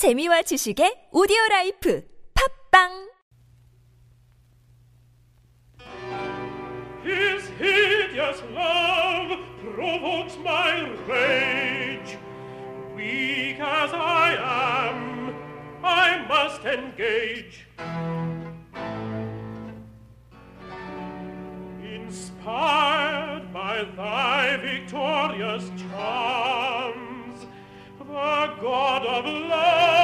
재미와 지식의 오디오 라이프 팝빵 His hideous love provokes my rage. Weak as I am, I must engage. Inspired by thy victorious charge, a God of love.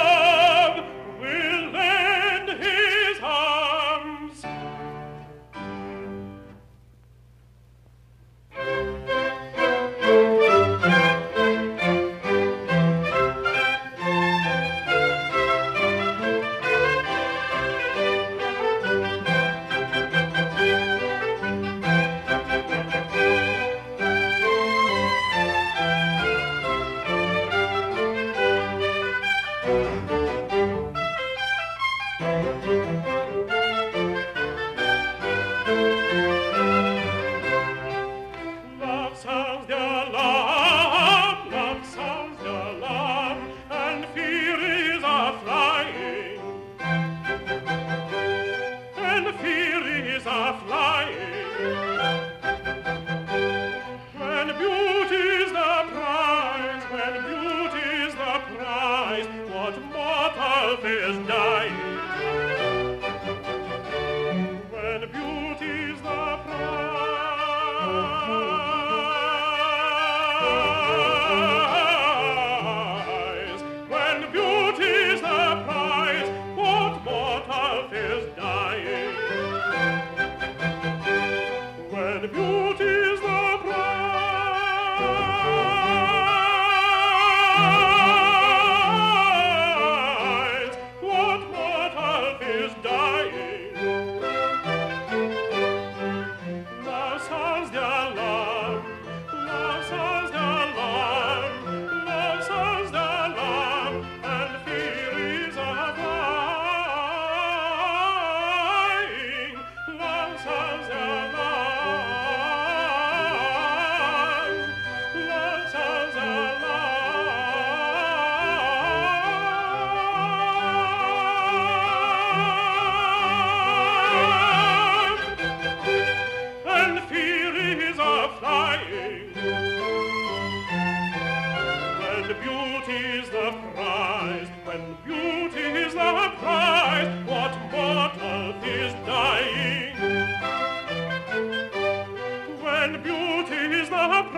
is the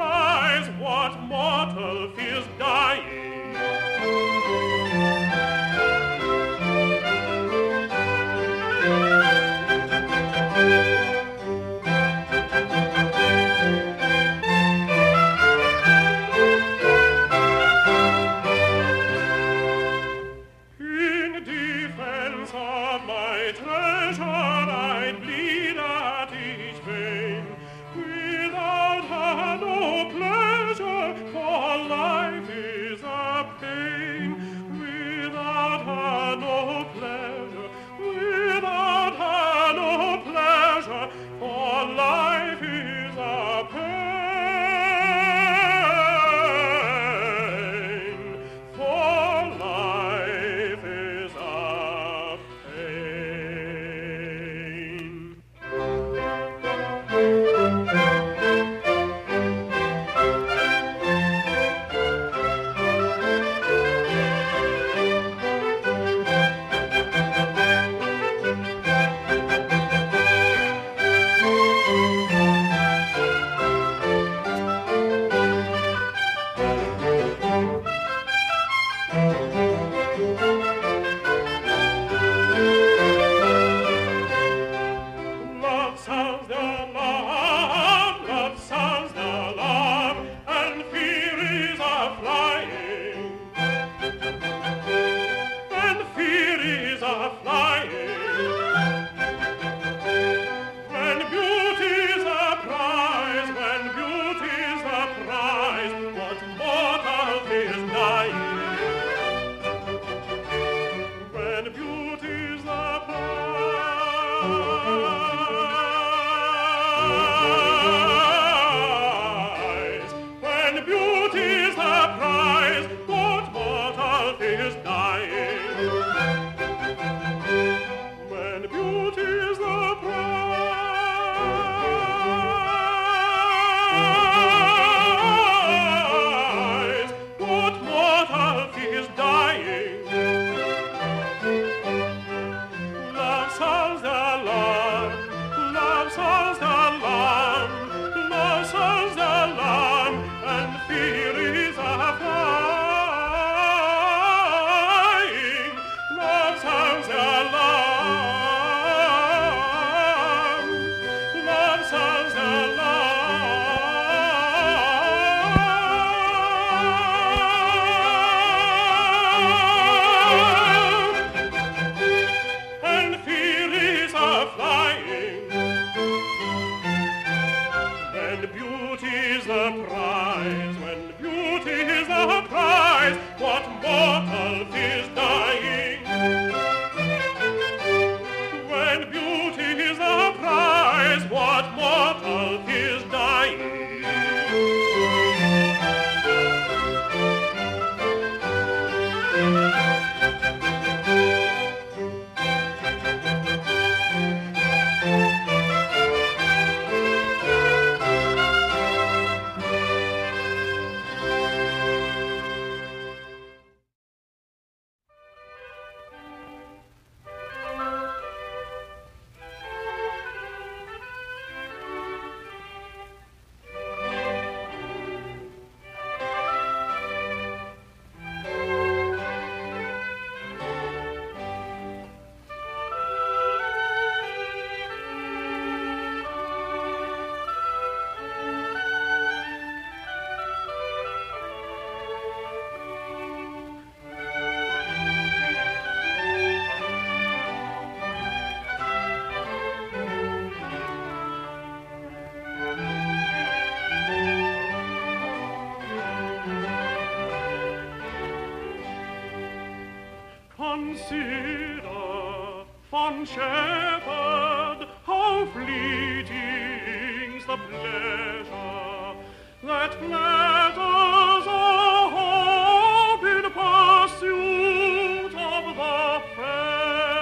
shepherd, how fleeting's the pleasure that flatters our hope in pursuit of the fair.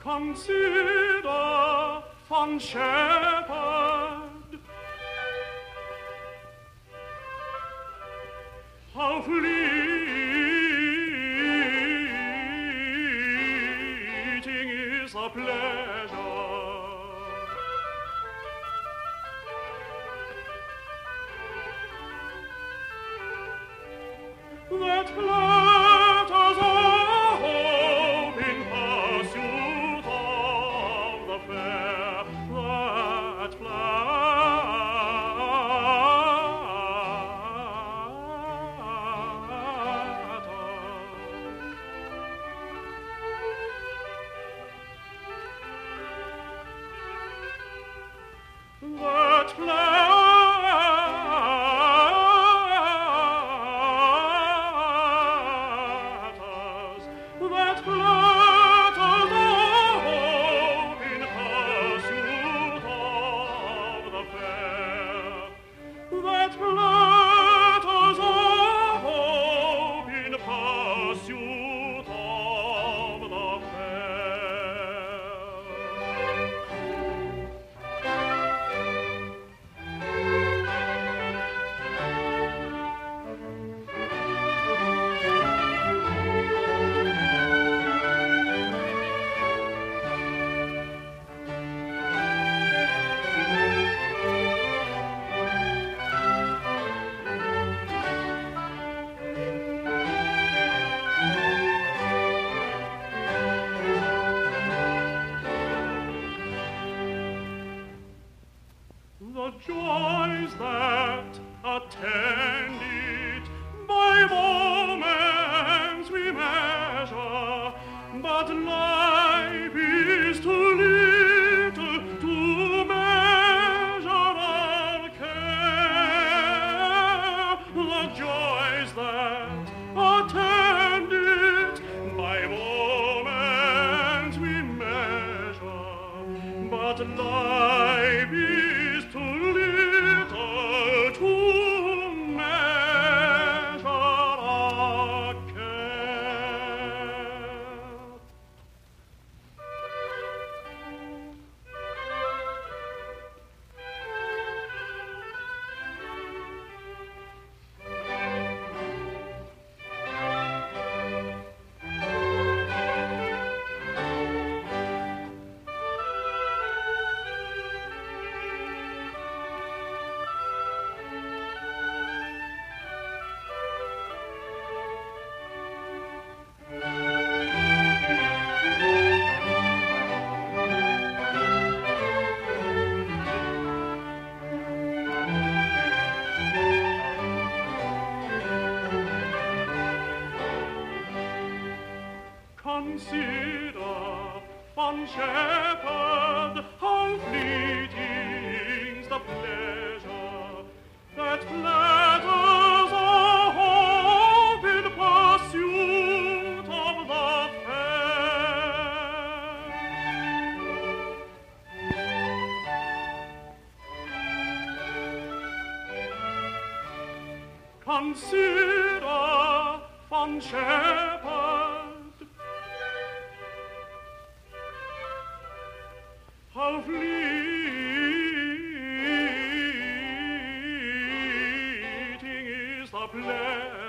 Consider, fond shepherd, That love is that? shepherd, how fleeting's the pleasure that flatters our hope in pursuit of the fair. Consider blessed